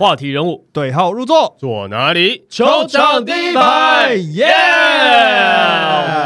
话题人物对号入座，坐哪里？球场第一排，耶！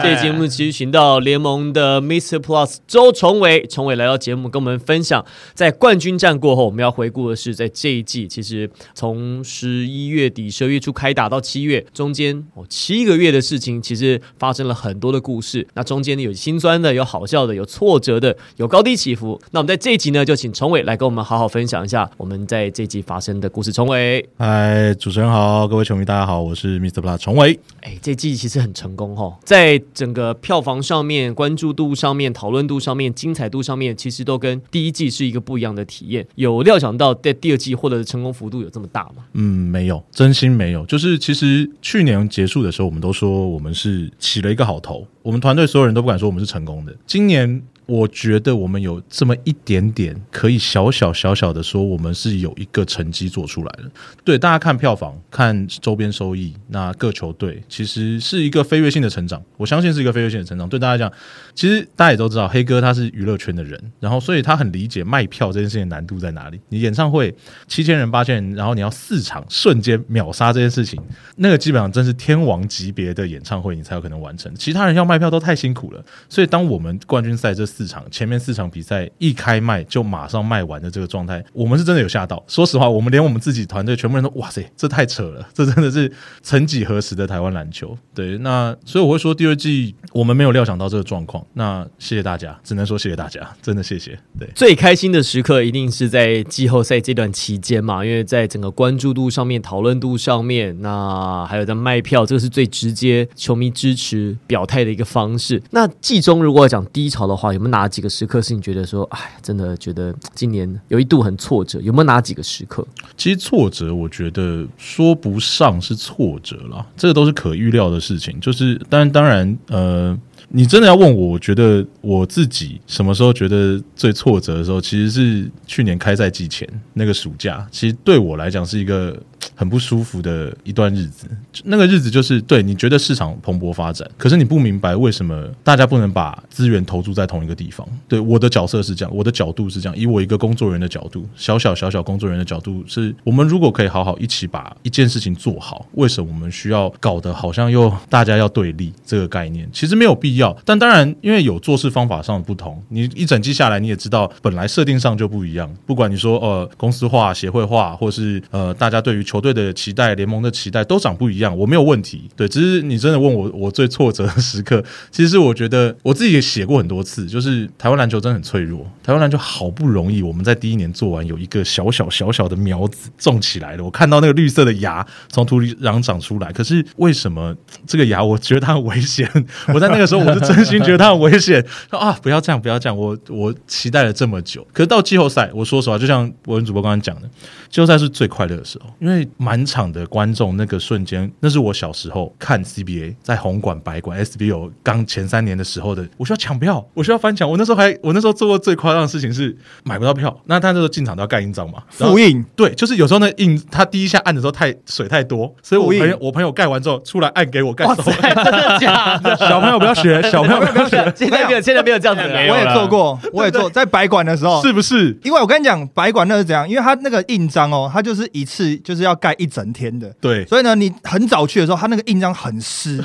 这期节目其实请到联盟的 Mr. Plus 周崇伟，崇伟来到节目跟我们分享，在冠军战过后，我们要回顾的是在这一季，其实从十一月底、十二月初开打到七月中间哦七个月的事情，其实发生了很多的故事。那中间呢有心酸的，有好笑的，有挫折的，有高低起伏。那我们在这一集呢，就请崇伟来跟我们好好分享一下我们在这一季发生的故事。崇伟，嗨，主持人好，各位球迷大家好，我是 Mr. Plus 崇伟。哎，这季其实很成功哦，在整个票房上面、关注度上面、讨论度上面、精彩度上面，其实都跟第一季是一个不一样的体验。有料想到在第二季获得的成功幅度有这么大吗？嗯，没有，真心没有。就是其实去年结束的时候，我们都说我们是起了一个好头，我们团队所有人都不敢说我们是成功的。今年。我觉得我们有这么一点点可以小小小小的说，我们是有一个成绩做出来了。对大家看票房、看周边收益，那各球队其实是一个飞跃性的成长。我相信是一个飞跃性的成长。对大家讲，其实大家也都知道，黑哥他是娱乐圈的人，然后所以他很理解卖票这件事情难度在哪里。你演唱会七千人、八千人，然后你要四场瞬间秒杀这件事情，那个基本上真是天王级别的演唱会，你才有可能完成。其他人要卖票都太辛苦了。所以当我们冠军赛这四场前面四场比赛一开卖就马上卖完的这个状态，我们是真的有吓到。说实话，我们连我们自己团队全部人都哇塞，这太扯了，这真的是曾几何时的台湾篮球。对，那所以我会说第二季我们没有料想到这个状况。那谢谢大家，只能说谢谢大家，真的谢谢。对，最开心的时刻一定是在季后赛这段期间嘛，因为在整个关注度上面、讨论度上面，那还有在卖票，这个是最直接球迷支持表态的一个方式。那季中如果要讲低潮的话，有没有哪几？个时刻是你觉得说，哎，真的觉得今年有一度很挫折，有没有哪几个时刻？其实挫折，我觉得说不上是挫折了，这个都是可预料的事情。就是，但当然，呃。你真的要问我，我觉得我自己什么时候觉得最挫折的时候，其实是去年开赛季前那个暑假。其实对我来讲是一个很不舒服的一段日子。那个日子就是，对你觉得市场蓬勃发展，可是你不明白为什么大家不能把资源投注在同一个地方。对我的角色是这样，我的角度是这样，以我一个工作人员的角度，小小小小工作人员的角度，是我们如果可以好好一起把一件事情做好，为什么我们需要搞得好像又大家要对立这个概念？其实没有必要。但当然，因为有做事方法上的不同，你一整季下来，你也知道，本来设定上就不一样。不管你说呃公司化、协会化，或是呃大家对于球队的期待、联盟的期待，都长不一样。我没有问题，对，只是你真的问我，我最挫折的时刻，其实我觉得我自己也写过很多次，就是台湾篮球真的很脆弱。台湾篮球好不容易，我们在第一年做完，有一个小小小小的苗子种起来了。我看到那个绿色的芽从土里然后长出来，可是为什么这个芽，我觉得它很危险？我在那个时候我。是真心觉得它很危险，说啊，不要这样，不要这样，我我期待了这么久，可是到季后赛，我说实话，就像我跟主播刚刚讲的，季后赛是最快乐的时候，因为满场的观众那个瞬间，那是我小时候看 CBA 在红馆、白馆、SBO 刚前三年的时候的，我需要抢票，我需要翻墙，我那时候还我那时候做过最夸张的事情是买不到票，那他那时候进场都要盖印章嘛，复印，对，就是有时候那印他第一下按的时候太水太多，所以我朋友我朋友盖完之后出来按给我盖，真的假的？小朋友不要学。小朋友不要学，现在没有，现在没有这样子。我也做过，我也做，在白馆的时候，是不是？因为我跟你讲，白馆那是怎样？因为他那个印章哦，他就是一次就是要盖一整天的。对，所以呢，你很早去的时候，他那个印章很湿，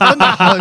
真的很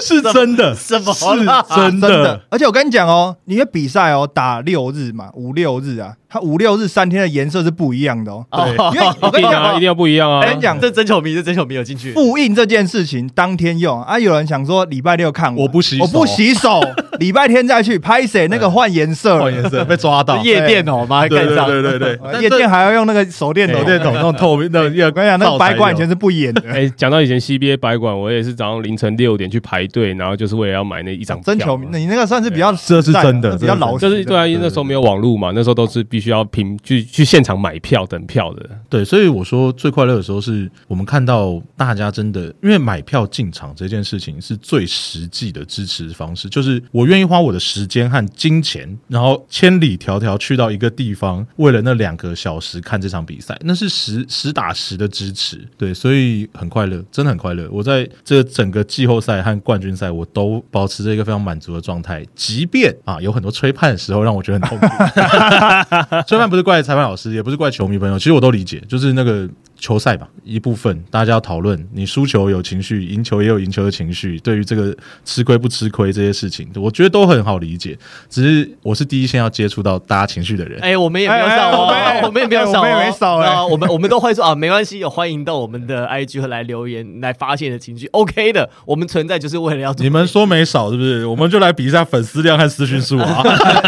湿，是真的，什么？是真的。而且我跟你讲哦，因为比赛哦，打六日嘛，五六日啊。它五六日三天的颜色是不一样的哦，对，因为 我跟你讲，一定要不一样啊。跟你讲，这真球迷这真球迷有进去复印这件事情，当天用啊。有人想说礼拜六看我不洗，我不洗手，礼拜天再去拍谁那个换颜色，换颜色被抓到 夜店哦，妈对对对对对，夜店还要用那个手电筒，手电筒那种透明的。我跟你讲，那个白馆以前是不演的。哎，讲到以前 CBA 白馆，我也是早上凌晨六点去排队，然后就是为了要买那一张真球迷。你那个算是比较这是真的，比较老，就是对啊，因为那时候没有网络嘛，那时候都是必须要拼去。去现场买票等票的，对，所以我说最快乐的时候是我们看到大家真的，因为买票进场这件事情是最实际的支持方式，就是我愿意花我的时间和金钱，然后千里迢迢去到一个地方，为了那两个小时看这场比赛，那是实实打实的支持。对，所以很快乐，真的很快乐。我在这整个季后赛和冠军赛，我都保持着一个非常满足的状态，即便啊有很多吹判的时候，让我觉得很痛苦。吹判不是怪裁判老师，也不是怪球迷朋友，其实我都理解，就是那个。球赛吧，一部分大家要讨论，你输球有情绪，赢球也有赢球的情绪。对于这个吃亏不吃亏这些事情，我觉得都很好理解。只是我是第一线要接触到大家情绪的人。哎，我们也没有少哦，我们也 没有少，我们也没少啊。我们我们都会说啊，没关系，有欢迎到我们的 IG 和来留言来发泄的情绪，OK 的。我们存在就是为了要你们说没少是不是？我们就来比一下粉丝量和私讯数啊。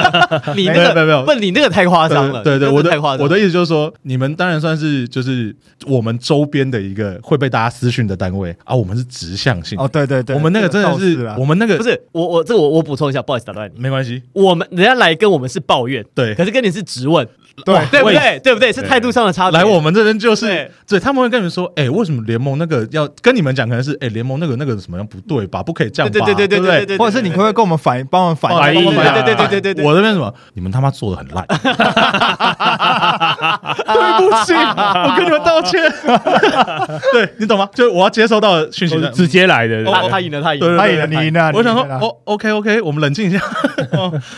你那个没有没有，不，你那个太夸张了。对对，我的我的意思就是说，你们当然算是就是。我们周边的一个会被大家私讯的单位啊，我们是直向性哦，对对对，我们那个真的是我们那个不是我我这个我我补充一下，不好意思打断你，没关系，我们人家来跟我们是抱怨，对，可是跟你是质问。对对不对？对不对？是态度上的差别。来我们这边就是，对他们会跟你们说，哎，为什么联盟那个要跟你们讲？可能是，哎，联盟那个那个什么样不对吧？不可以这样吧？对对对对对对，或者是你可不可以跟我们反映，帮我们反映？对对对对对对，我这边什么？你们他妈做的很烂。对不起，我跟你们道歉。对你懂吗？就我要接收到讯息，直接来的。他他赢了，他赢了，他赢了，你赢了。我想说，哦，OK OK，我们冷静一下。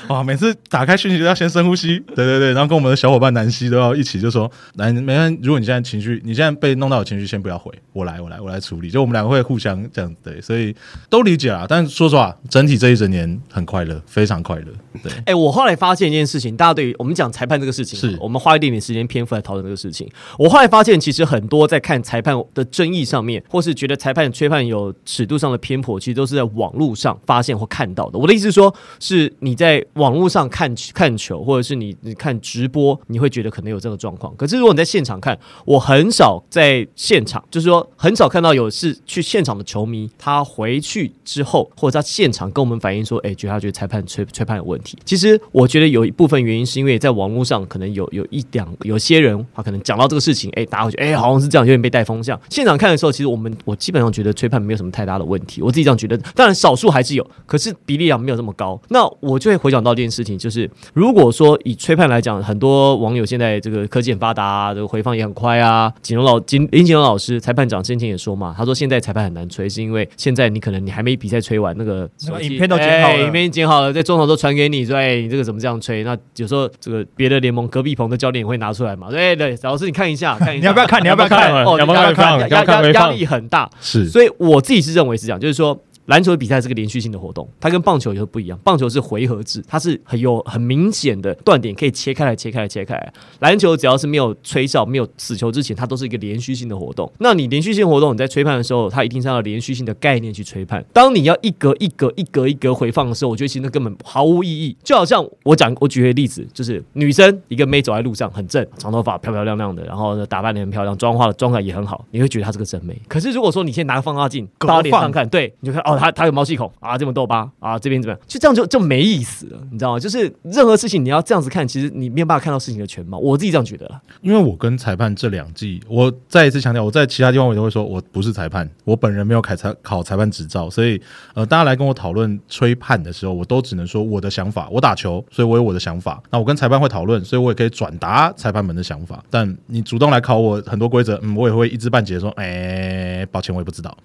哇，每次打开讯息都要先深呼吸。对对对，然后跟我们的小伙伴南希都要。一起就说，来，没关系。如果你现在情绪，你现在被弄到有情绪，先不要回，我来，我来，我来处理。就我们两个会互相这样对，所以都理解了。但说实话，整体这一整年很快乐，非常快乐。对，哎，我后来发现一件事情，大家对于我们讲裁判这个事情，是我们花一点点时间篇幅来讨论这个事情。我后来发现，其实很多在看裁判的争议上面，或是觉得裁判吹判有尺度上的偏颇，其实都是在网络上发现或看到的。我的意思是说，是你在网络上看看球，或者是你你看直播，你会觉得可能有。这个状况，可是如果你在现场看，我很少在现场，就是说很少看到有是去现场的球迷，他回去之后或者在现场跟我们反映说，哎，觉得他觉得裁判吹吹判有问题。其实我觉得有一部分原因是因为在网络上可能有有一两有些人他可能讲到这个事情，哎，大家会觉得哎，好像是这样，有点被带风向。现场看的时候，其实我们我基本上觉得吹判没有什么太大的问题，我自己这样觉得。当然少数还是有，可是比例上没有这么高。那我就会回想到这件事情，就是如果说以吹判来讲，很多网友现在这个科技。很发达，这个回放也很快啊。锦荣老金林锦荣老师裁判长先前也说嘛，他说现在裁判很难吹，是因为现在你可能你还没比赛吹完，那个影片都剪好了，影片剪好了，在中场都传给你，说哎，你这个怎么这样吹？那有时候这个别的联盟隔壁棚的教练也会拿出来嘛，对对，老师你看一下，看一下，你要不要看？你要不要看？哦，你要不要看？压压压力很大，是，所以我自己是认为是这样，就是说。篮球的比赛是个连续性的活动，它跟棒球又不一样。棒球是回合制，它是很有很明显的断点可以切开来、切开来、切开来。篮球只要是没有吹哨、没有死球之前，它都是一个连续性的活动。那你连续性活动，你在吹判的时候，它一定是要连续性的概念去吹判。当你要一格一格、一格一格回放的时候，我觉得其实那根本毫无意义。就好像我讲，我举个例子，就是女生一个妹走在路上很正，长头发漂漂亮亮的，然后呢打扮的很漂亮，妆化的妆感也很好，你会觉得她是个真美。可是如果说你先拿个放大镜到脸上看，对，你就看哦，他他有毛细孔。啊，这么逗吧？啊，这边怎么样？就这样就就没意思了，你知道吗？就是任何事情你要这样子看，其实你没有办法看到事情的全貌。我自己这样觉得了。因为我跟裁判这两季，我再一次强调，我在其他地方我都会说我不是裁判，我本人没有考裁考裁判执照，所以呃，大家来跟我讨论吹判的时候，我都只能说我的想法。我打球，所以我有我的想法。那我跟裁判会讨论，所以我也可以转达裁判们的想法。但你主动来考我很多规则，嗯，我也会一知半解说，哎，抱歉，我也不知道。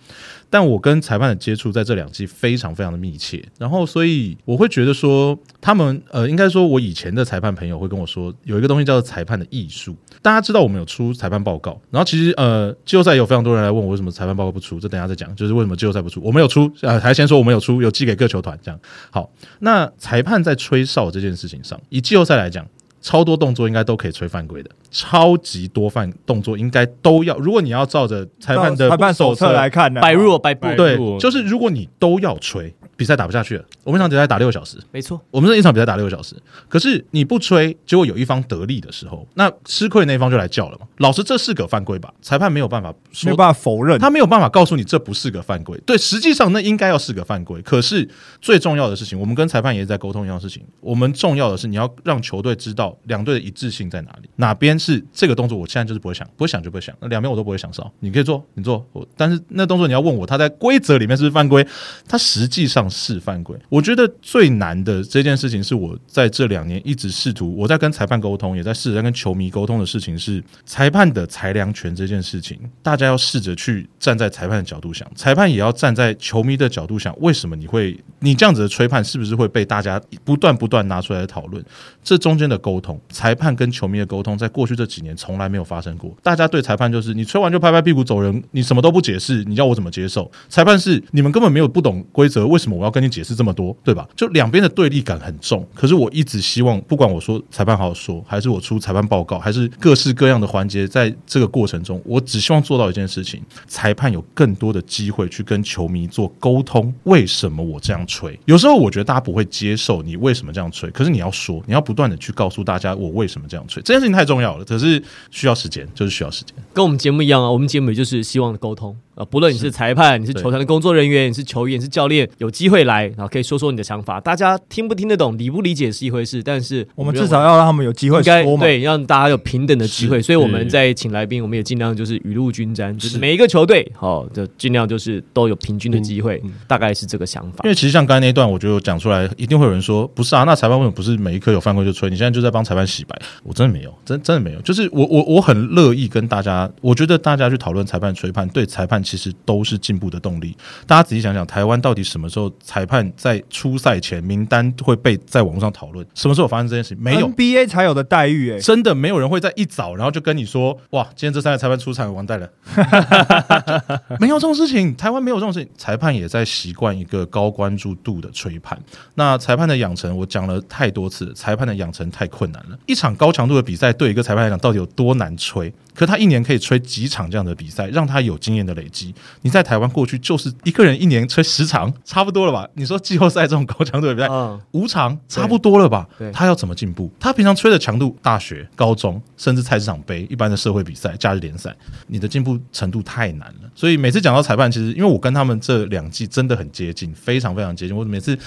但我跟裁判的接触在这两季非常非常的密切，然后所以我会觉得说，他们呃，应该说我以前的裁判朋友会跟我说，有一个东西叫做裁判的艺术。大家知道我们有出裁判报告，然后其实呃，季后赛有非常多人来问我为什么裁判报告不出，这等下再讲，就是为什么季后赛不出，我没有出啊，还先说我们有出，有寄给各球团这样。好，那裁判在吹哨这件事情上，以季后赛来讲。超多动作应该都可以吹犯规的，超级多犯动作应该都要。如果你要照着裁判的裁判手册来看呢，摆入摆布，对，就是如果你都要吹。比赛打不下去了，我们一场比赛打六个小时，没错，我们这一场比赛打六个小时。可是你不吹，结果有一方得利的时候，那吃亏那一方就来叫了嘛。老师，这是个犯规吧？裁判没有办法，没有办法否认，他没有办法告诉你这不是个犯规。对，实际上那应该要是个犯规。可是最重要的事情，我们跟裁判也是在沟通一样事情。我们重要的是你要让球队知道两队的一致性在哪里，哪边是这个动作，我现在就是不会想，不会想就不会想。那两边我都不会想少，你可以做，你做。我但是那动作你要问我，他在规则里面是不是犯规？他实际上。像是犯规。我觉得最难的这件事情是我在这两年一直试图我在跟裁判沟通，也在试着跟球迷沟通的事情是裁判的裁量权这件事情，大家要试着去站在裁判的角度想，裁判也要站在球迷的角度想，为什么你会你这样子的吹判是不是会被大家不断不断拿出来讨论？这中间的沟通，裁判跟球迷的沟通，在过去这几年从来没有发生过。大家对裁判就是你吹完就拍拍屁股走人，你什么都不解释，你要我怎么接受？裁判是你们根本没有不懂规则，为什么我要跟你解释这么多，对吧？就两边的对立感很重。可是我一直希望，不管我说裁判好好说，还是我出裁判报告，还是各式各样的环节，在这个过程中，我只希望做到一件事情：裁判有更多的机会去跟球迷做沟通。为什么我这样吹？有时候我觉得大家不会接受你为什么这样吹，可是你要说，你要不断的去告诉大家我为什么这样吹。这件事情太重要了，可是需要时间，就是需要时间。跟我们节目一样啊，我们节目也就是希望沟通啊，不论你是裁判，你是球团的工作人员，你是球员，你是教练，有机会来，然后可以说说你的想法。大家听不听得懂，理不理解是一回事，但是我们至少要让他们有机会说嘛。对让大家有平等的机会。所以我们在请来宾，我们也尽量就是雨露均沾，就是每一个球队好就尽量就是都有平均的机会，大概是这个想法因。为其实像刚才那一段，我觉得讲出来，一定会有人说不是啊，那裁判为什么不是每一颗有犯规就吹？你现在就在帮裁判洗白？我真的没有，真真的没有。就是我我我很乐意跟大家，我觉得大家去讨论裁判吹判，对裁判其实都是进步的动力。大家仔细想想，台湾到底什么时候裁判在初赛前名单会被在网络上讨论？什么时候发生这件事情？没有。NBA 才有的待遇、欸，真的没有人会在一早，然后就跟你说：“哇，今天这三个裁判出场，完蛋了。”没有这种事情，台湾没有这种事情。裁判也在习惯一个高关注度的吹判。那裁判的养成，我讲了太多次了，裁判的养成太困难了。一场高强度的比赛，对一个裁判来讲，到底有多难吹？可他一年可以吹几场这样的比赛，让他有经验的累积。你在台湾过去就是一个人一年吹十场，差不多了吧？你说季后赛这种高强度的比赛，嗯，五场差不多了吧？他要怎么进步？他平常吹的强度，大学、高中，甚至菜市场杯、一般的社会比赛、假日联赛，你的进步程度太难了。所以每次讲到裁判，其实因为我跟他们这两季真的很接近，非常非常接近。我每次，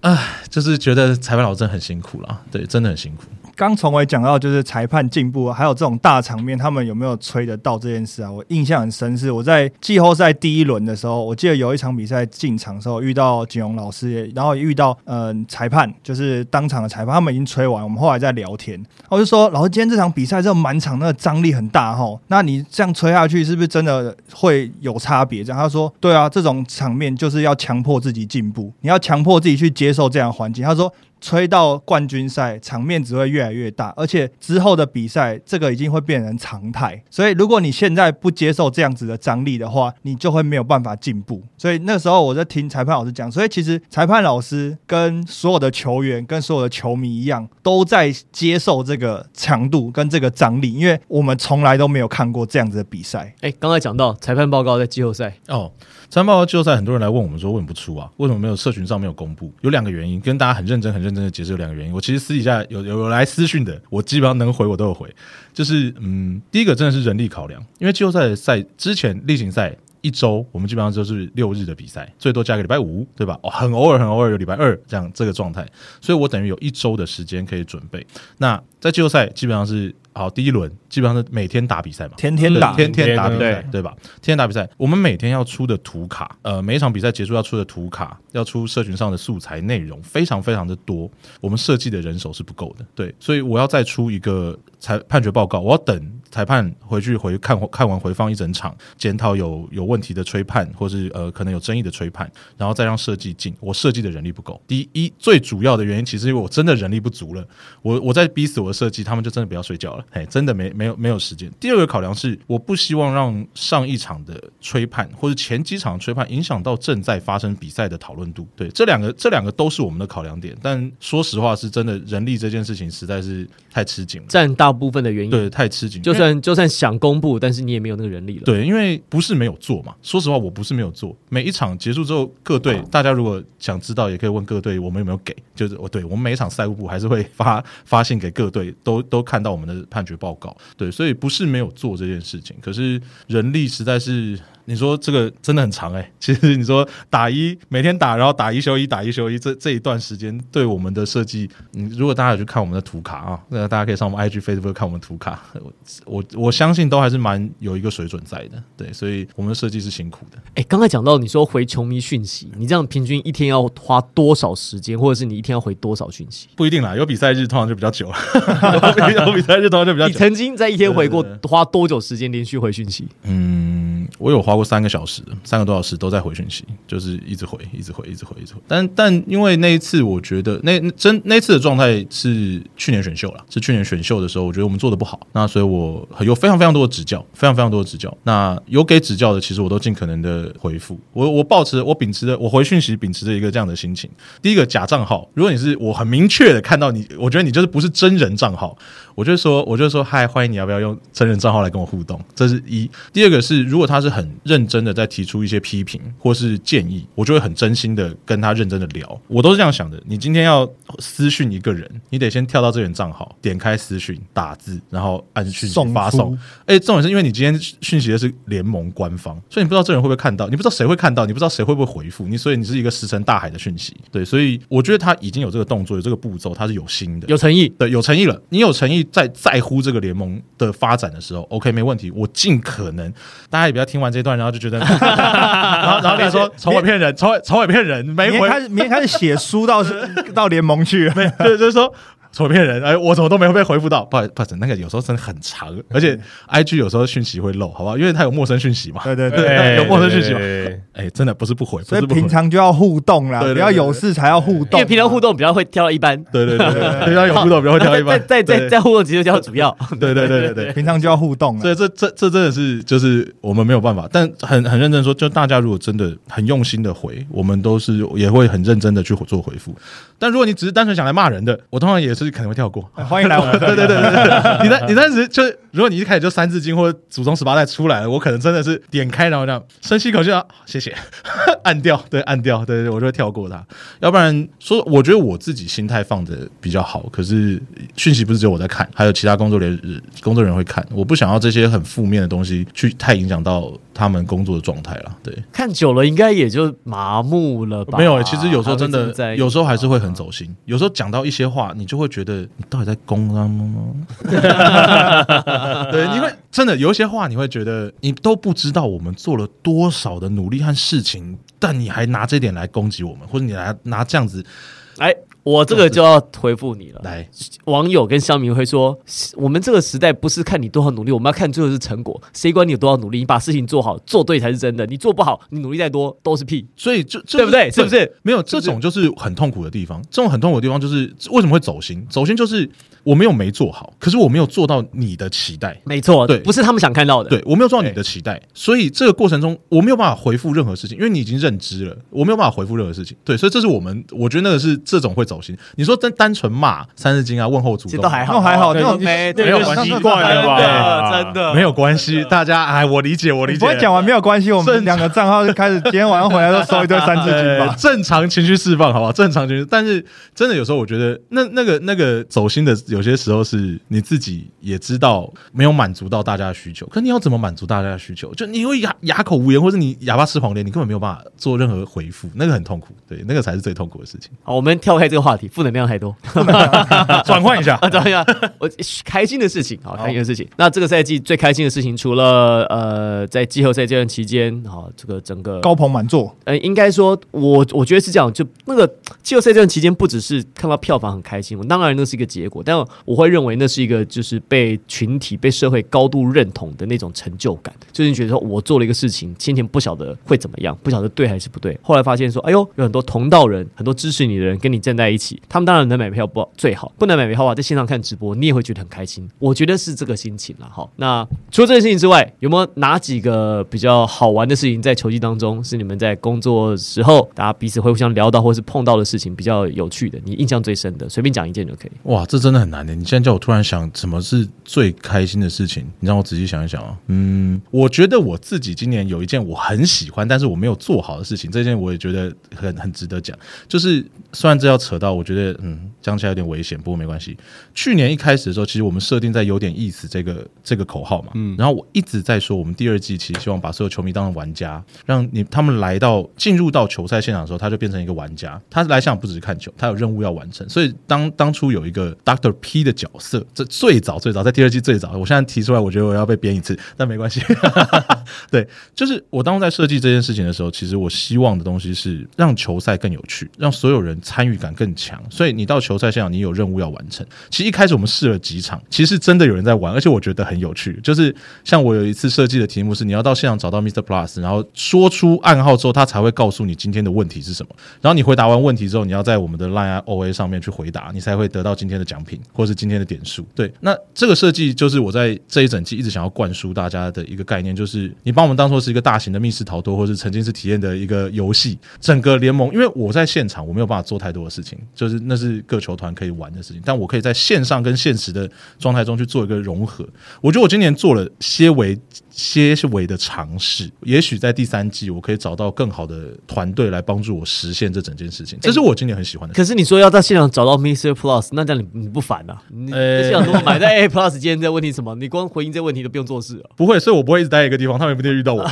唉，就是觉得裁判老师真的很辛苦了，对，真的很辛苦。刚从伟讲到就是裁判进步，还有这种大场面，他们有没有吹得到这件事啊？我印象很深，是我在季后赛第一轮的时候，我记得有一场比赛进场的时候遇到景荣老师，然后遇到嗯、裁判，就是当场的裁判，他们已经吹完，我们后来在聊天，我就说老师，今天这场比赛这种满场那个张力很大哈，那你这样吹下去是不是真的会有差别？这样他说对啊，这种场面就是要强迫自己进步，你要强迫自己去接受这样的环境。他说。吹到冠军赛，场面只会越来越大，而且之后的比赛，这个已经会变成常态。所以，如果你现在不接受这样子的张力的话，你就会没有办法进步。所以那时候我在听裁判老师讲，所以其实裁判老师跟所有的球员、跟所有的球迷一样，都在接受这个强度跟这个张力，因为我们从来都没有看过这样子的比赛。哎，刚才讲到裁判报告在季后赛，哦，裁判报告季后赛，很多人来问我们说为什么不出啊？为什么没有社群上没有公布？有两个原因，跟大家很认真、很认真的解释有两个原因。我其实私底下有有来私讯的，我基本上能回我都有回。就是嗯，第一个真的是人力考量，因为季后赛赛之前例行赛。一周我们基本上就是六日的比赛，最多加个礼拜五，对吧？哦，很偶尔很偶尔有礼拜二这样这个状态，所以我等于有一周的时间可以准备。那在季后赛基本上是好第一轮基本上是每天打比赛嘛，天天打，天天打比赛对，吧？天天打比赛，我们每天要出的图卡，呃，每一场比赛结束要出的图卡，要出社群上的素材内容，非常非常的多，我们设计的人手是不够的，对，所以我要再出一个裁判决报告，我要等裁判回去回看看完回放一整场，检讨有有问题的吹判，或是呃可能有争议的吹判，然后再让设计进，我设计的人力不够。第一，最主要的原因其实因为我真的人力不足了，我我在逼死我的设计，他们就真的不要睡觉了，哎，真的没没有没有时间。第二个考量是，我不希望让上一场的吹判或者前几场的吹判影响到正在发生比赛的讨论度。对，这两个这两个都是我们的考量点，但说实话，是真的人力这件事情实在是太吃紧了，占大部分的原因。对，太吃紧，就因为算就算想公布，但是你也没有那个人力了。对，因为不是没有做嘛。说实话，我不是没有做。每一场结束之后，各队大家如果想知道，也可以问各队我们有没有给。就是哦对我们每一场赛务部还是会发发信给各队，都都看到我们的判决报告。对，所以不是没有做这件事情，可是人力实在是你说这个真的很长哎、其实你说打一每天打，然后打一休一，打一休一，这这一段时间对我们的设计，嗯，如果大家有去看我们的图卡啊，那大家可以上我们 IG、Facebook 看我们图卡，我我我相信都还是蛮有一个水准在的，对，所以我们的设计是辛苦的。哎，刚才讲到你说回球迷讯息，你这样平均一天要花多少时间，或者是你一天要回多少讯息？不一定啦，有比赛日通常就比较久了，有比赛日通常就比较久。你曾经在一天回过对花多久时间连续回讯息？嗯，我有花过三个小时，三个多小时都在回讯息，就是一直回，一直回，一直回，一直回。但但因为那一次，我觉得那真那次的状态是去年选秀了，是去年选秀的时候，我觉得我们做的不好，那所以我有非常非常多的指教，非常非常多的指教。那有给指教的，其实我都尽可能的回复。我我保持我秉持着我回讯息秉持着一个这样的心情。第一个假账号，如果你是我很明确的看到你，我觉得你就是不是真人账号，我就说我就说嗨，欢迎你要不要用真人账号来跟我互动？这是一。第二个是，如果他是很认真的在提出一些批评或是建议，我就会很真心的跟他认真的聊。我都是这样想的。你今天要私讯一个人，你得先跳到这人账号，点开私讯，打字，然后按讯息送发送。哎，重点是因为你今天讯息的是联盟官方，所以你不知道这人会不会看到，你不知道谁会看到，你不知道谁会不会回复你，所以你是一个石沉大海的讯息。对，所以我觉得他已经有这个动作，有这个步骤，他是有心的，有诚意，对，有诚意了。你有诚意在在乎这个联盟的发展的时候，OK，没问题。我尽可能，大家也不要听完这段，然后就觉得，然后然后你说从我骗人，从从我骗人，没回，开始，明天开始写书到 到联盟去了。对，就是说。从我骗人，哎，我怎么都没有被回复到，不好意思不好意思，那个有时候真的很长，而且 IG 有时候讯息会漏，好不好？因为它有陌生讯息嘛，对对对对，有陌生讯息嘛哎，真的不是不回，不所以是平，常就要互动啦，对对对不要有事才要互动。因为平常互动比较会挑到一般，对对对对，对，要有互动，比较会挑一般，在在在互动其实叫主要。对对对对对。平常就要互动。所以这这这真的是就是我们没有办法，但很很认真说，就大家如果真的很用心的回，我们都是也会很认真的去做回复。但如果你只是单纯想来骂人的，我通常也是可能会跳过。欢迎来我们对对对对对，你当你当时就是，如果你一开始就三字经或者祖宗十八代出来了，我可能真的是点开然后这样深吸一口气啊，谢谢，按掉，对，按掉，对对，我就会跳过它。要不然说，我觉得我自己心态放的比较好，可是讯息不是只有我在看，还有其他工作人工作人员会看，我不想要这些很负面的东西去太影响到他们工作的状态了。对，看久了应该也就麻木了吧？没有、欸，其实有时候真的有时候还是会很走心，有时候讲到一些话，你就会觉得你到底在攻他们吗？对，因为真的有一些话，你会觉得你都不知道我们做了多少的努力和事情，但你还拿这点来攻击我们，或者你来拿这样子哎，我这个就要回复你了。来，网友跟乡民会说，我们这个时代不是看你多少努力，我们要看最后是成果。谁管你有多少努力？你把事情做好，做对才是真的。你做不好，你努力再多都是屁。所以就就对不对是不是？没有这种就是很痛苦的地方，这种很痛苦的地方就是为什么会走心？走心就是我没有没做好，可是我没有做到你的期待。没错，对不是他们想看到的。对我没有做到你的期待，所以这个过程中我没有办法回复任何事情，因为你已经认知了，我没有办法回复任何事情。对，所以这是我们，我觉得那个是这种会走心。你说真单纯骂三字经啊，问候主动都还好，那还好那种没没有习惯了吧？真的没有关系，大家哎，我理解，我理解。你不会讲完没有关系，我们两个账号就开始，今天晚上回来都收一堆三字经呃吧。正常情绪释放，好不好？正常情绪，但是真的有时候我觉得，那那个那个走心的，有些时候是你自己也知道没有满足到大家的需求，可你要怎么满足大家的需求？就你会哑哑口无言，或者你哑巴吃黄连，你根本没有办法做任何回复，那个很痛苦，对，那个才是最痛苦的事情。好，我们跳开这个话题，负能量太多。转换一下，啊，等一下，我开心的事情，好，开心的事情。那这个赛季最开心的事情，除了呃，在季后赛这段期间，好，这个整个高朋满座，呃，应该说，我我觉得是这样，就那个季后赛这段期间，不只是看到票房很开心，我当然那是一个结果，但我会认为那是一个就是被群体、被社会高度认同的那种成就感，就是你觉得说我做了一个事情，先前不晓得会怎么样，不晓得对还是不对，后来发现说，哎呦，有很多同道人，很多支持你的人跟你站在一起，他们当然能买票不最好，不能买票的话，在线上看直播，你也会觉得很开心。我觉得是这个心情了哈。那除了这件事情之外，有没有哪几个比较好玩的事情在球季当中，是你们在工作时候大家彼此会互相聊到或是碰到的事情比较有趣的，你印象最深的，随便讲一件就可以。哇，这真的很难的。你现在叫我突然想什么是最开心的事情，你让我仔细想一想啊。嗯，我觉得我自己今年有一件我很喜欢，但是我没有做好的事情，这件我也觉得很很值得讲。就是虽然这要扯到到，我觉得嗯讲起来有点危险，不过没关系。去年一开始的时候，其实我们设定在有点意思这个这个口号嘛，嗯，然后我一直在说，我们第二季其实希望把所有球迷当成玩家，让你他们来到进入到球赛现场的时候，他就变成一个玩家，他来现场不只是看球，他有任务要完成。所以当当初有一个 Doctor P 的角色，这最早最早在第二季最早，我现在提出来，我觉得我要被编一次，但没关系。对，就是我当初在设计这件事情的时候，其实我希望的东西是让球赛更有趣，让所有人参与感更强。所以你到球赛现场，你有任务要完成。其实一开始我们试了几场，其实真的有人在玩，而且我觉得很有趣。就是像我有一次设计的题目是，你要到现场找到 Mr. Plus，然后说出暗号之后，他才会告诉你今天的问题是什么。然后你回答完问题之后，你要在我们的 Line OA 上面去回答，你才会得到今天的奖品或是今天的点数。对，那这个设计就是我在这一整季一直想要灌输大家的一个概念，就是你把我们当做是一个大型的密室逃脱，或是沉浸式体验的一个游戏。整个联盟，因为我在现场，我没有办法做太多的事情，就是那是各球团可以玩的事情，但我可以在线上跟现实的状态中去做一个融合。我觉得我今年做了些微。些微的尝试，也许在第三季我可以找到更好的团队来帮助我实现这整件事情，这是我今年很喜欢的。可是你说要在现场找到 Mr. Plus，那这样你你不烦啊？你现场如果买在 A Plus，今天在问题什么？你光回应这问题都不用做事啊？不会，所以我不会一直待一个地方，他们也不一定遇到我，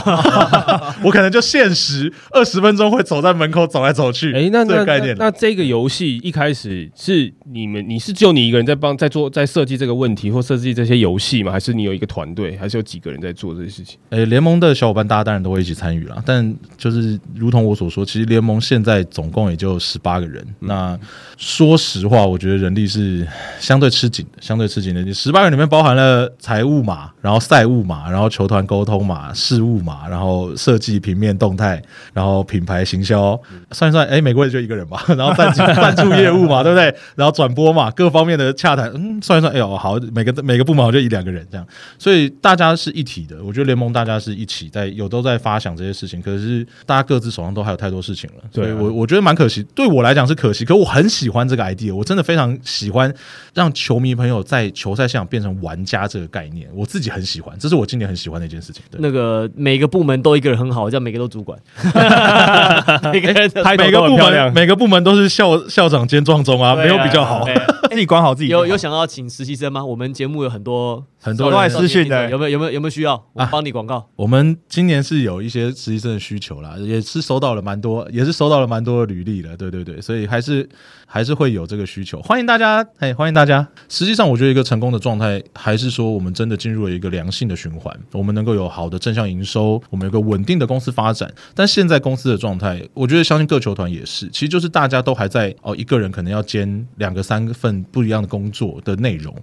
我可能就限时二十分钟会走在门口走来走去。哎，那那概念，那这个游戏一开始是你们，你是只有你一个人在帮在做在设计这个问题或设计这些游戏吗？还是你有一个团队，还是有几个人在做这些事情？哎。联盟的小伙伴，大家当然都会一起参与了。但就是如同我所说，其实联盟现在总共也就十八个人。那说实话，我觉得人力是相对吃紧的，相对吃紧的。你十八个人里面包含了财务嘛，然后赛务嘛，然后球团沟通嘛、事务嘛，然后设计平面动态，然后品牌行销，算一算，哎，美国也就一个人吧。然后赞助 赞助业务嘛，对不对？然后转播嘛，各方面的洽谈，嗯，算一算，哎呦，好，每个每个部门我就一两个人这样，所以大家是一体的。我觉得联盟大家。是一起在有都在发想这些事情，可是大家各自手上都还有太多事情了，所以我我觉得蛮可惜。对我来讲是可惜，可我很喜欢这个 idea，我真的非常喜欢让球迷朋友在球赛现场变成玩家这个概念，我自己很喜欢，这是我今年很喜欢的一件事情。那个每个部门都一个人很好，叫每个都主管，每个人每个部门每个部门都是校校长兼壮中啊，没有比较好，自己 管好自己。有有想要请实习生吗？我们节目有很多很多人私讯的，有没有有没有有没有需要？我帮你广告。我们今年是有一些实习生的需求啦，也是收到了蛮多，也是收到了蛮多的履历的，对对对，所以还是还是会有这个需求，欢迎大家，哎，欢迎大家。实际上，我觉得一个成功的状态，还是说我们真的进入了一个良性的循环，我们能够有好的正向营收，我们有个稳定的公司发展。但现在公司的状态，我觉得相信各球团也是，其实就是大家都还在哦，一个人可能要兼两个、三份不一样的工作的内容。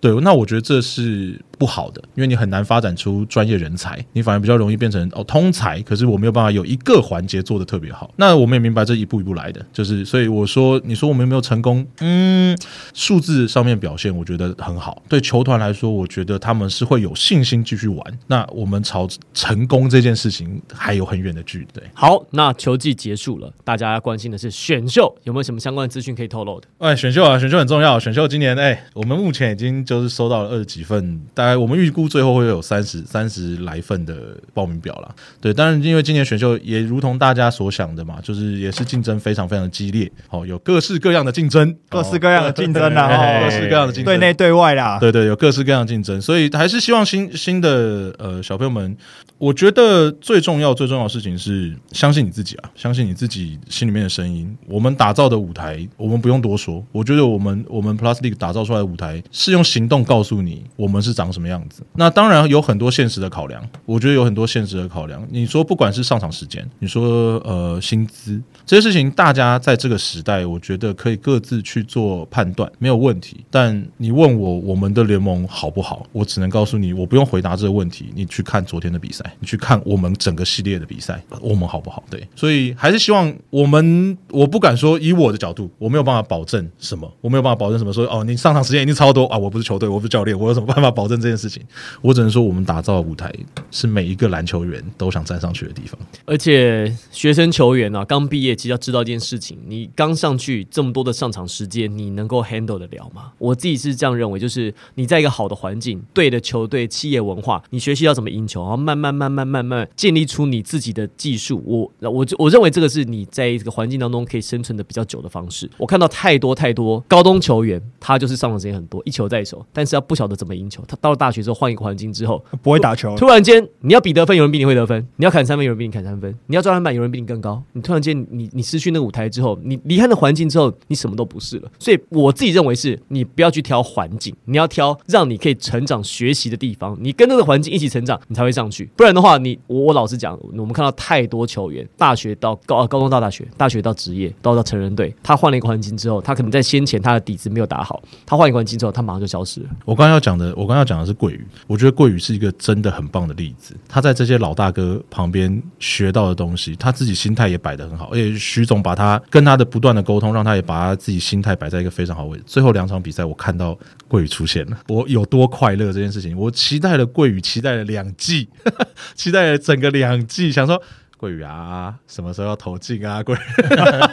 对，那我觉得这是 puis 不好的，因为你很难发展出专业人才，你反而比较容易变成哦通才，可是我没有办法有一个环节做的特别好。那我们也明白这一步一步来的，就是所以我说，你说我们有没有成功？嗯，数字上面表现我觉得很好。对球团来说，我觉得他们是会有信心继续玩。那我们朝成功这件事情还有很远的距离。对，好，那球季结束了，大家关心的是选秀有没有什么相关的资讯可以透露的？哎，选秀啊，选秀很重要。选秀今年哎，我们目前已经。就是收到了二十几份，大概我们预估最后会有三十三十来份的报名表了。对，当然因为今年选秀也如同大家所想的嘛，就是也是竞争非常非常的激烈，哦，有各式各样的竞争，各式各样的竞争啊，各式各样的竞争，对内对外啦，对对，有各式各样的竞争，所以还是希望新新的呃小朋友们，我觉得最重要最重要的事情是相信你自己啊，相信你自己心里面的声音。我们打造的舞台，我们不用多说，我觉得我们我们 Plus League 打造出来的舞台是用。行动告诉你我们是长什么样子。那当然有很多现实的考量，我觉得有很多现实的考量。你说不管是上场时间，你说呃薪资这些事情，大家在这个时代，我觉得可以各自去做判断，没有问题。但你问我我们的联盟好不好，我只能告诉你，我不用回答这个问题。你去看昨天的比赛，你去看我们整个系列的比赛，我们好不好？对，所以还是希望我们，我不敢说以我的角度，我没有办法保证什么，我没有办法保证什么，说哦，你上场时间一定超多啊，我不是。球队，我不是教练，我有什么办法保证这件事情。我只能说，我们打造的舞台是每一个篮球员都想站上去的地方。而且学生球员啊，刚毕业其实要知道一件事情：你刚上去这么多的上场时间，你能够 handle 得了吗？我自己是这样认为，就是你在一个好的环境、对的球队、企业文化，你学习要怎么赢球，然后慢慢、慢慢、慢慢建立出你自己的技术。我我我认为这个是你在这个环境当中可以生存的比较久的方式。我看到太多太多高中球员，他就是上场时间很多，一球在手，但是要不晓得怎么赢球。他到大学之后换一个环境之后，不会打球了，突然间你要比得分，有人比你会得分；你要砍三分，有人比你砍三分；你要抓篮板，有人比你更高。你突然间你你失去那个舞台之后，你离开那环境之后，你什么都不是了。所以我自己认为是，你不要去挑环境，你要挑让你可以成长学习的地方。你跟那个环境一起成长，你才会上去。不然的话，你我我老实讲，我们看到太多球员，大学到高高中到大学，大学到职业，到到成人队，他换了一个环境之后，他可能在先前他的底子没有打好，他换一个环境之后，他马上就消失了。我刚刚要讲的，我刚刚要讲的是桂宇，我觉得桂宇是一个真的很棒的例子。他在这些老大哥旁边学到的东西，他自己心态也摆得很好，而且徐总把他跟他的不断的沟通，让他也把他自己心态摆在一个非常好位置。最后两场比赛，我看到桂宇出现了，我有多快乐这件事情，我期待了桂宇，期待了两季，期待了整个两季，想说。桂宇啊，什么时候要投进啊？桂，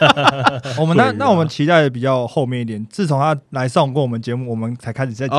我们那啊那我们期待的比较后面一点。自从他来上过我们节目，我们才开始在对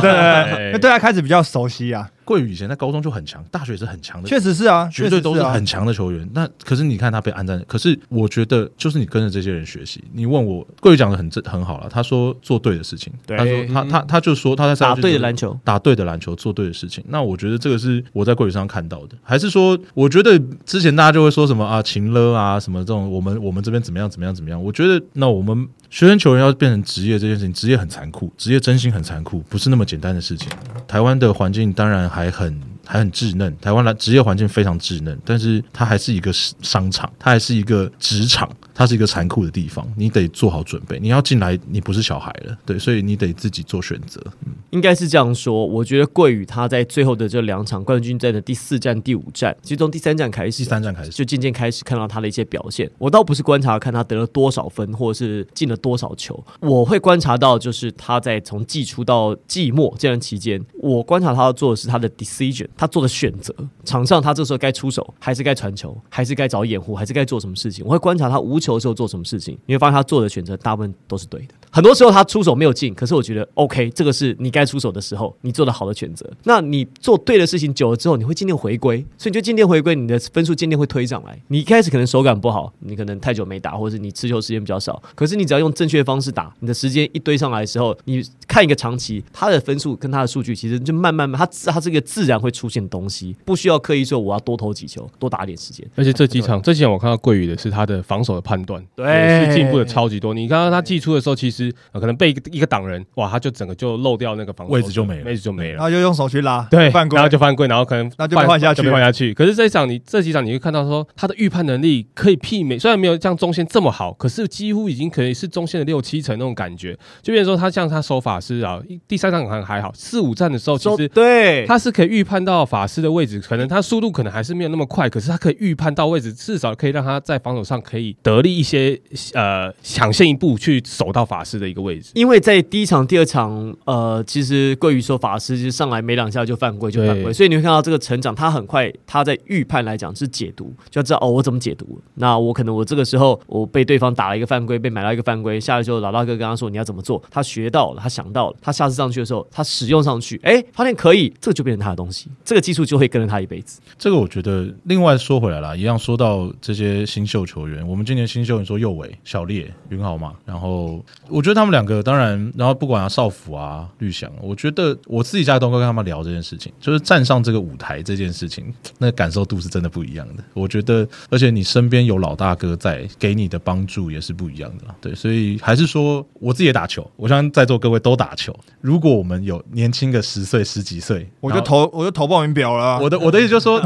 对 对，那对他开始比较熟悉啊。桂宇以前在高中就很强，大学也是很强的，确实是啊，绝对都是很强的球员。那可是你看他被安在，可是我觉得就是你跟着这些人学习。你问我，桂宇讲的很正很好了，他说做对的事情，他说他他他就说他在赛打对的篮球，打对的篮球，做对的事情。那我觉得这个是我在桂宇上看到的，还是说，我觉得之前大家就会说什么啊情勒啊什么这种，我们我们这边怎么样怎么样怎么样？我觉得那我们学生球员要变成职业这件事情，职业很残酷，职业真心很残酷，不是那么简单的事情。台湾的环境当然还很。还很稚嫩，台湾的职业环境非常稚嫩，但是它还是一个商场，它还是一个职场，它是一个残酷的地方，你得做好准备。你要进来，你不是小孩了，对，所以你得自己做选择。嗯，应该是这样说。我觉得桂宇他在最后的这两场冠军战的第四战、第五战，其实从第三战开始，第三战开始，就渐渐开始看到他的一些表现。我倒不是观察看他得了多少分，或者是进了多少球，我会观察到就是他在从季初到季末这段期间，我观察他要做的是他的 decision，他做的选择。场上他这时候该出手，还是该传球，还是该找掩护，还是该做什么事情？我会观察他无球的时候做什么事情，你会发现他做的选择大部分都是对的。很多时候他出手没有进，可是我觉得 OK，这个是你该出手的时候，你做的好的选择。那你做对的事情久了之后，你会渐渐回归，所以你就渐渐回归，你的分数渐渐会推上来。你一开始可能手感不好，你可能太久没打，或者是你持球时间比较少，可是你只要用正确的方式打，你的时间一堆上来的时候，你看一个长期，他的分数跟他的数据其实就慢慢慢，他他这个自然会出现东西，不需要刻意说我要多投几球，多打点时间。而且这几场，这几场我看到桂宇的是他的防守的判断，对也是进步的超级多。你刚刚他寄出的时候，其实、呃可能被一个一个挡人，哇，他就整个就漏掉那个防守位置就没了位置就没了。然后就用手去拉，对，犯规然后就犯规，然后可能那就被换下去换下去。可是这一场你这几场你会看到说他的预判能力可以媲美，虽然没有像中线这么好，可是几乎已经可以是中线的六七成那种感觉。就变成说他像他守法师啊，第三场可能还好，四五战的时候其实。对，他是可以预判到法师的位置，可能他速度可能还是没有那么快，可是他可以预判到位置，至少可以让他在防守上可以得力一些，呃，抢先一步去守到法师的一个位置。因为在第一场、第二场，呃，其实桂鱼说法师就上来没两下就犯规，就犯规，所以你会看到这个成长，他很快，他在预判来讲是解读，就要知道哦，我怎么解读。那我可能我这个时候我被对方打了一个犯规，被买到一个犯规，下来之后老大哥跟他说你要怎么做，他学到了，他想到了，他下次上去的时候，他使用上去，哎，发现可以，这个就变成他的东西，这个技术就会跟着他一辈子。这个我觉得，另外说回来了，一样说到这些新秀球员，我们今年新秀，你说右伟、小烈、云豪嘛，然后我觉得他们两个当然，然后不管啊少辅啊、绿翔，我觉得我自己家都会跟他们聊这件事情，就是站上这个舞台这件事情，那感受度是真的不一样的。我觉得，而且你身边有老大哥在，给你的帮助也是不一样的啦。对，所以还是说我自己也打球，我相信在座各位都打球。如果我们有年轻个十岁、十几岁，我就投我就投报名表了啊。我的我的意思就是说，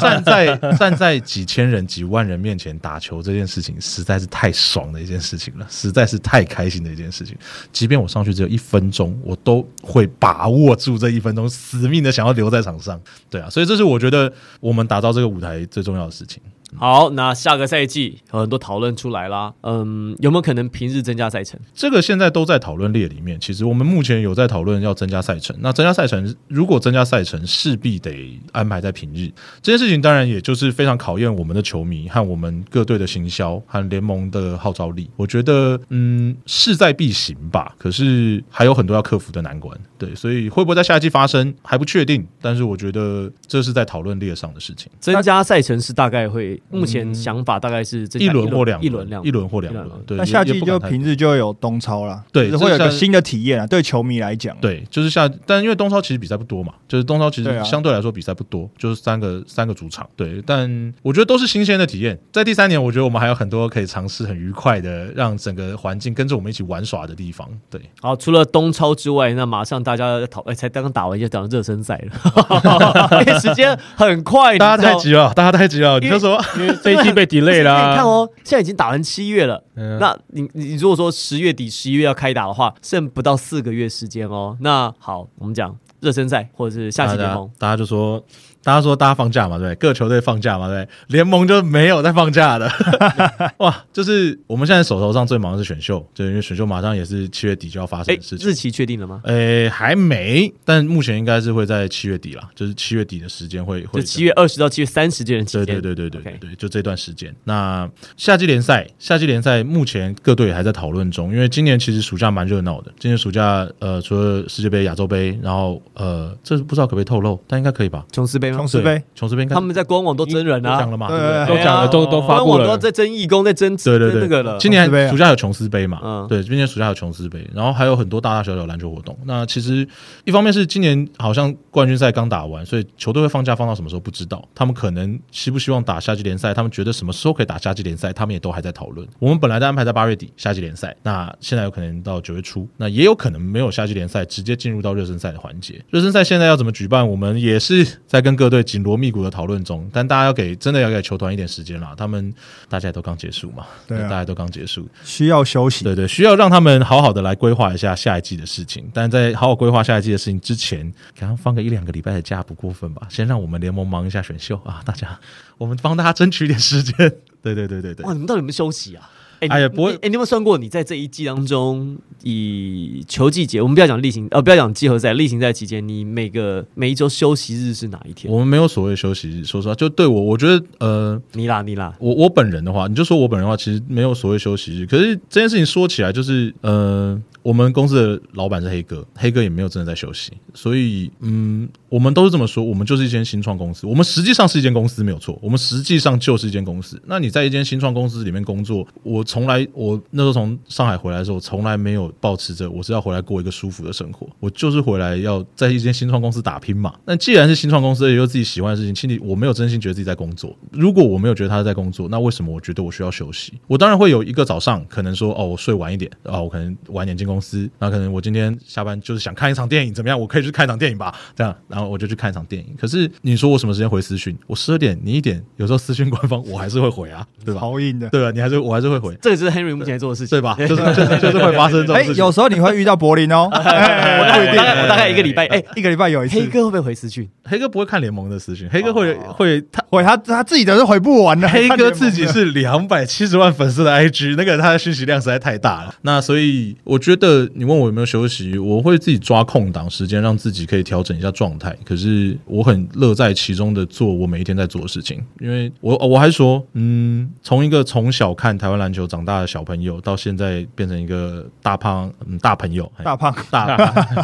站 在站在几千人、几万人面前打球这件事情，实在是太爽的一件事情了，实在是太开心的这件事情。即便我上去只有一分钟，我都会把握住这一分钟，死命的想要留在场上。对啊，所以这是我觉得我们打造这个舞台最重要的事情。好，那下个赛季有很多讨论出来啦。嗯，有没有可能平日增加赛程？这个现在都在讨论列里面。其实我们目前有在讨论要增加赛程。那增加赛程，如果增加赛程，势必得安排在平日。这件事情当然也就是非常考验我们的球迷和我们各队的行销和联盟的号召力。我觉得，嗯，势在必行吧。可是还有很多要克服的难关。对，所以会不会在下一季发生还不确定。但是我觉得这是在讨论列上的事情。增加赛程是大概会，目前想法大概是这一轮或两一轮两一轮或两轮。对，那夏季就平日就有东超了，对就是会有个新的体验啊，对球迷来讲，对，就是夏，但因为东超其实比赛不多嘛，就是东超其实相对来说比赛不多，就是三个三个主场，对，但我觉得都是新鲜的体验。在第三年，我觉得我们还有很多可以尝试很愉快的，让整个环境跟着我们一起玩耍的地方。对，好，除了东超之外，那马上大家在讨，哎，才刚刚打完就讲热身赛了，因 为时间很快，大家太急了，大家太急了。你就说什么？因为这一季被 delay 你啦。看哦，现在已经打完七月了，嗯那你你你如果说十月底、十一月要开打的话，剩不到四个月时间哦。那好，我们讲热身赛或者是夏季联盟，大家就说，大家说大家放假嘛，对不对，各球队放假嘛，对联盟就没有在放假的。哇，就是我们现在手头上最忙的是选秀，就因为选秀马上也是七月底就要发生哎的事，情。日期确定了吗？诶，还没，但目前应该是会在七月底啦，就是七月底的时间会会就七月二十到七月三十这段期对间。对对对对对对，就这段时间。那夏季联赛，夏季联赛目前各队还在讨论中，因为今年其实暑假蛮热闹的。今年暑假呃，除了世界杯、亚洲杯，然后呃，这不知道可不可以透露，但应该可以吧？琼斯杯吗琼？斯杯，琼斯杯他们在官网都真人啊都讲，了嘛，对对不对？都讲了，都都发布了官网都。在争义工，在争对对对，那个了。今年暑假有琼斯杯嘛？嗯对，今年暑假有琼斯杯，然后还有很多大大小小篮球活动。那其实一方面是今年好像冠军赛刚打完，所以球队会放假放到什么时候不知道。他们可能希不希望打夏季联赛，他们觉得什么时候可以打夏季联赛，他们也都还在讨论。我们本来在安排在八月底夏季联赛，那现在有可能到九月初，那也有可能没有夏季联赛，直接进入到热身赛的环节。热身赛现在要怎么举办，我们也是在跟各队紧锣密鼓的讨论中，但大家要给真的要给球团一点时间啦。他们大家都刚结束嘛，对啊大家都刚结束，需要休息。对对，需要让他们好好的来规划一下下一季的事情。但在好好规划下一季的事情之前，给他们放个一两个礼拜的假不过分吧？先让我们联盟忙一下选秀啊，大家，我们帮大家争取一点时间。对对对对对哇，，你们到底有没有休息啊？哎哎呀不会你哎，你有没有算过，你在这一季当中，以球季节，我们不要讲例行，呃，不要讲季后赛，例行赛期间，你每个每一周休息日是哪一天？我们没有所谓休息日，说实话，就对我，我觉得呃。你啦，你啦，我我本人的话，你就说我本人的话，其实没有所谓休息日。可是这件事情说起来，就是呃，我们公司的老板是黑哥，黑哥也没有真的在休息，所以嗯，我们都是这么说，我们就是一间新创公司，我们实际上是一间公司没有错，我们实际上就是一间公司。那你在一间新创公司里面工作，我从来我那时候从上海回来的时候，我从来没有抱持着我是要回来过一个舒服的生活，我就是回来要在一间新创公司打拼嘛。那既然是新创公司，也有自己喜欢的事情，其实我没有真心觉得自己在工作。如果我没有觉得他在工作，那为什么我觉得我需要休息？我当然会有一个早上，可能说哦，我睡晚一点，哦，我可能晚点进公司，那可能我今天下班就是想看一场电影，怎么样？我可以去看一场电影吧，这样，然后我就去看一场电影。可是你说我什么时间回私讯？我十二点，你一点，有时候私讯官方我还是会回啊，对吧？超硬的。对吧？你还是我还是会回，这个就是 Henry 目前在做的事情，对吧？就是就是就是会发生这种哎，事情。有时候你会遇到柏林哦，我大概我大概我大概一个礼拜，哎，一个礼拜有一次黑。哥会不会回私讯？黑哥不会看联盟的私讯，黑哥会、会他。回他他自己的是回不完的，黑哥自己是两百七十万粉丝的 IG，那个他的讯息量实在太大了。那所以我觉得你问我有没有休息，我会自己抓空档时间，让自己可以调整一下状态。可是我很乐在其中的做我每一天在做的事情，因为我我还说，嗯，从一个从小看台湾篮球长大的小朋友，到现在变成一个大胖嗯大朋友，大胖大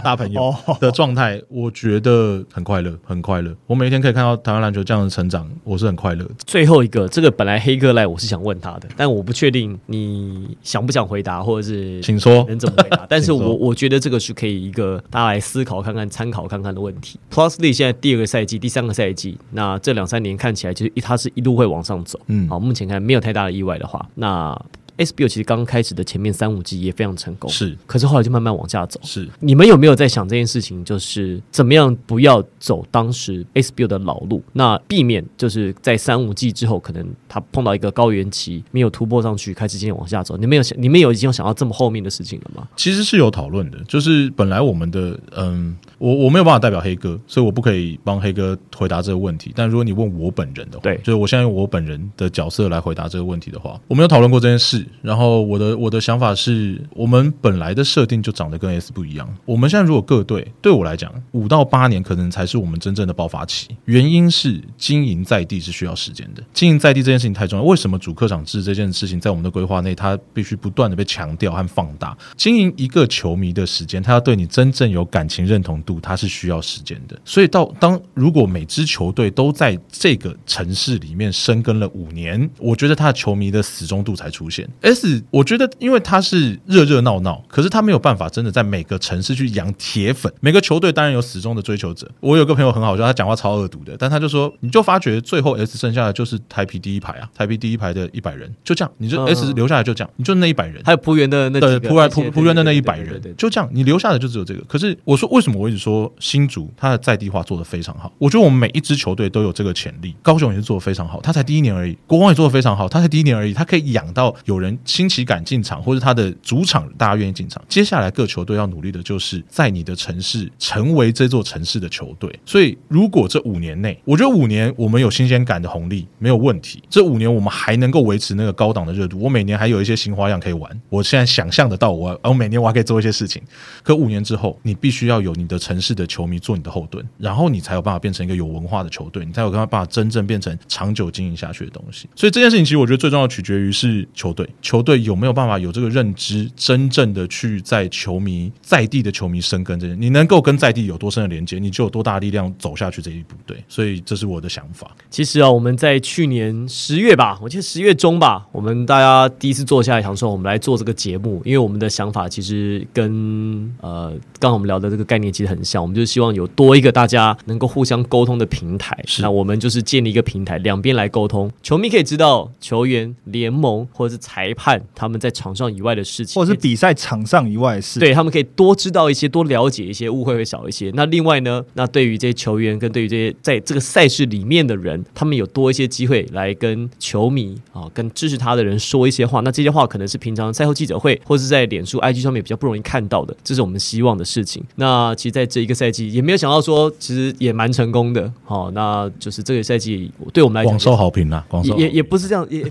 大朋友哦的状态，我觉得很快乐，很快乐。我每一天可以看到台湾篮球这样的成长，我是很快乐的。最后一个，这个本来黑哥来我是想问他的，但我不确定你想不想回答，或者是请说。能怎么回答。但是我我觉得这个是可以一个大家来思考看看、参考看看的问题。Plus League 现在第二个赛季、第三个赛季，那这两三年看起来就是它是一路会往上走。嗯好，目前看没有太大的意外的话，那 SBO 其实刚开始的前面三五季也非常成功，是可是后来就慢慢往下走。是，你们有没有在想这件事情？就是怎么样不要走当时 SBO 的老路，那避免就是在三五季之后，可能他碰到一个高原期没有突破上去，开始渐渐往下走。你们有想，你们有已经有想到这么后面的事情了吗？其实是有讨论的，就是本来我们的嗯，我我没有办法代表黑哥，所以我不可以帮黑哥回答这个问题。但如果你问我本人的话，对就是我现在用我本人的角色来回答这个问题的话，我们有讨论过这件事。然后我的我的想法是，我们本来的设定就长得跟 S 不一样。我们现在如果各队，对我来讲，五到八年可能才是我们真正的爆发期。原因是经营在地是需要时间的，经营在地这件事情太重要。为什么主客场制这件事情在我们的规划内，它必须不断的被强调和放大？经营一个球迷的时间，他要对你真正有感情认同度，它是需要时间的。所以到当如果每支球队都在这个城市里面生根了五年，我觉得他的球迷的死忠度才出现。S，我觉得因为他是热热闹闹，可是他没有办法真的在每个城市去养铁粉。每个球队当然有死忠的追求者。我有个朋友很好笑，他讲话超恶毒的，但他就说，你就发觉最后 S 剩下的就是台皮第一排啊，台皮第一排的一百人，就这样，你就嗯 S 留下来就这样，你就那一百人。还有浦原的那对，浦原浦浦原的那一百人就这样，你留下的就只有这个。可是我说，为什么我一直说新竹它的在地化做的非常好？我觉得我们每一支球队都有这个潜力。高雄也是做的非常好，他才第一年而已；国王也做的非常好，他才第一年而已。他可以养到有人新奇感进场，或者他的主场大家愿意进场。接下来各球队要努力的就是在你的城市成为这座城市的球队。所以，如果这五年内，我觉得五年我们有新鲜感的红利没有问题。这五年我们还能够维持那个高档的热度，我每年还有一些新花样可以玩。我现在想象得到我，我每年我还可以做一些事情。可五年之后，你必须要有你的城市的球迷做你的后盾，然后你才有办法变成一个有文化的球队，你才有办法真正变成长久经营下去的东西。所以这件事情其实我觉得最重要取决于是球队，球队有没有办法有这个认知，真正的去在球迷在地的球迷生根这些，你能够跟在地有多深的连接，你就有多大力量走下去这一步。对，所以这是我的想法。其实啊，我们在去年十月吧，我记得十月中吧，我们大家第一次坐下来想说，我们来做这个节目，因为我们的想法其实跟呃刚刚我们聊的这个概念其实很像，我们就希望有多一个大家能够互相沟通的平台。是那我们就是建立一个平台，两边来沟通，球迷可以知道球员、联盟或者是裁判他们在场上以外的事情，或者是比赛场上以外的事。对他们可以多知道一些，多了解一些，误会会少一些。那另外呢，那对于这些球员跟对于这些在这个赛事里面的人，他们有多一些机会来跟球迷啊、跟支持他的人说一些话。那这些话可能是平常赛后记者会或是在脸书、IG 上面比较不容易看到的，这是我们希望的事情。那其实在这一个赛季也没有想到说，其实也蛮成功的。好、那就是这个赛季对我们来讲广受好评啊，广受好评也也也不是这样，也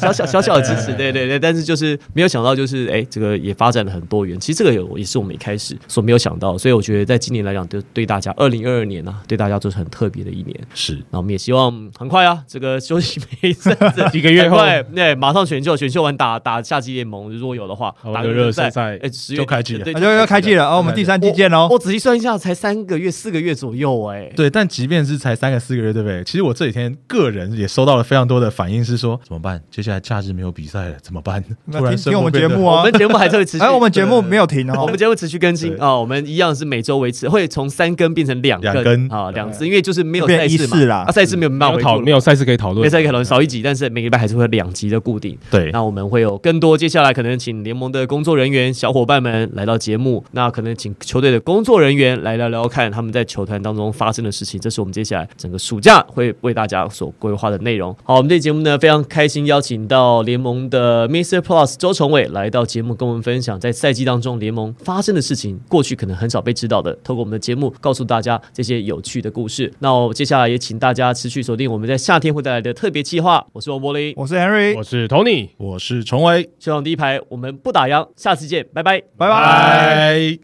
小小小小的支持，对对对，但是就是没有想到，就是哎，这个也发展了很多元。其实这个有也是我们一开始所没有想到，所以我觉得在今年来讲，对对大家，二零二二年啊，对大家都是很特别的一年。是那我们也希望很快啊，这个休息没一阵子，几个月后很快，对，马上选秀，选秀完打打夏季联盟，如果有的话，打个热身赛哎，十月就开季了就要开季了，哦，我们第三季见喽我。我仔细算一下，才三个月、四个月左右，哎，对，但即便是才三个四个月，对不对？其实我这几天个人也收到了非常多的反应，是说怎么办？接下来假日没有比赛了，怎么办？突然那听听我们节目啊。我们，节目还是会持续，哎，我们节目没有停哦。我们。节目持续更新。对。啊、我们一样是每周维持，会从三更变成两更。两更啊，两次，因为就是没有变赛事嘛。一次啦。啊，赛事没有办没有讨法回顾。了没有赛事可以讨论。没，赛可能少一集，但是每个礼拜还是会有两集的固定。对，那我们会有更多，接下来可能请联盟的工作人员、小伙伴们来到节目，那可能请球队的工作人员来聊聊看他们在球团当中发生的事情，这是我们接下来整个暑假会为大家所规划的内容。好，我们这期节目呢非常开心邀请到联盟的 Mr. Plus 周崇伟来到节目，跟我们分享在赛季当中联盟发生的事情，过去可能很少被知道的，透过我们的节目告诉大家这些有趣的故事。那我接下来也请大家持续锁定我们在夏天会带来的特别计划。我是王柏林，我是 Henry，我是 Tony。我是崇伟，球场第一排，我们不打烊，下次见，拜拜。拜拜。拜。